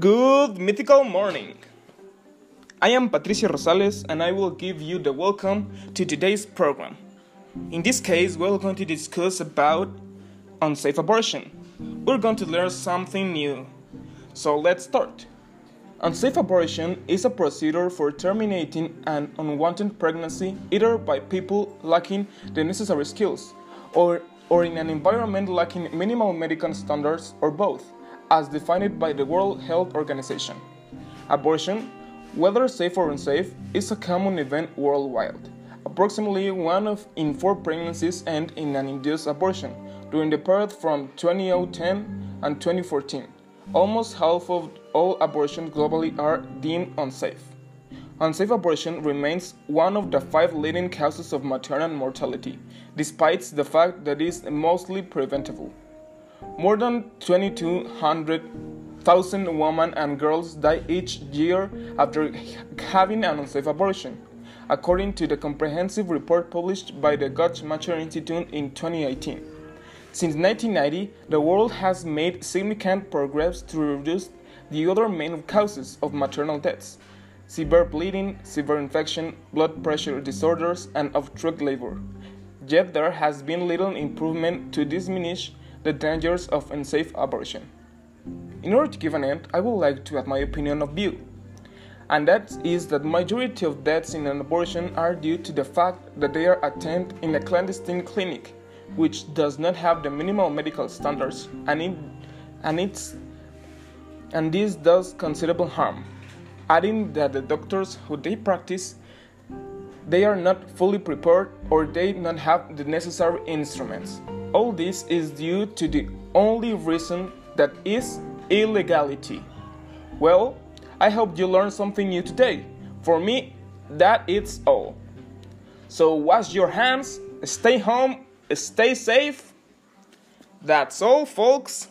Good mythical morning. I am Patricia Rosales and I will give you the welcome to today's program. In this case, we're going to discuss about unsafe abortion. We're going to learn something new. So let's start. Unsafe abortion is a procedure for terminating an unwanted pregnancy either by people lacking the necessary skills or, or in an environment lacking minimal medical standards or both as defined by the World Health Organization. Abortion, whether safe or unsafe, is a common event worldwide. Approximately one in four pregnancies end in an induced abortion during the period from 2010 and 2014. Almost half of all abortions globally are deemed unsafe. Unsafe abortion remains one of the five leading causes of maternal mortality, despite the fact that it is mostly preventable. More than 2,200,000 women and girls die each year after having an unsafe abortion, according to the comprehensive report published by the Guttmacher Institute in 2018. Since 1990, the world has made significant progress to reduce the other main causes of maternal deaths severe bleeding, severe infection, blood pressure disorders, and obstructed labor. Yet there has been little improvement to diminish the dangers of unsafe abortion. In order to give an end, I would like to add my opinion of view, and that is that majority of deaths in an abortion are due to the fact that they are attended in a clandestine clinic, which does not have the minimal medical standards, and it, and it's and this does considerable harm. Adding that the doctors who they practice they are not fully prepared or they do not have the necessary instruments. All this is due to the only reason that is illegality. Well, I hope you learned something new today. For me, that is all. So wash your hands, stay home, stay safe. That's all, folks.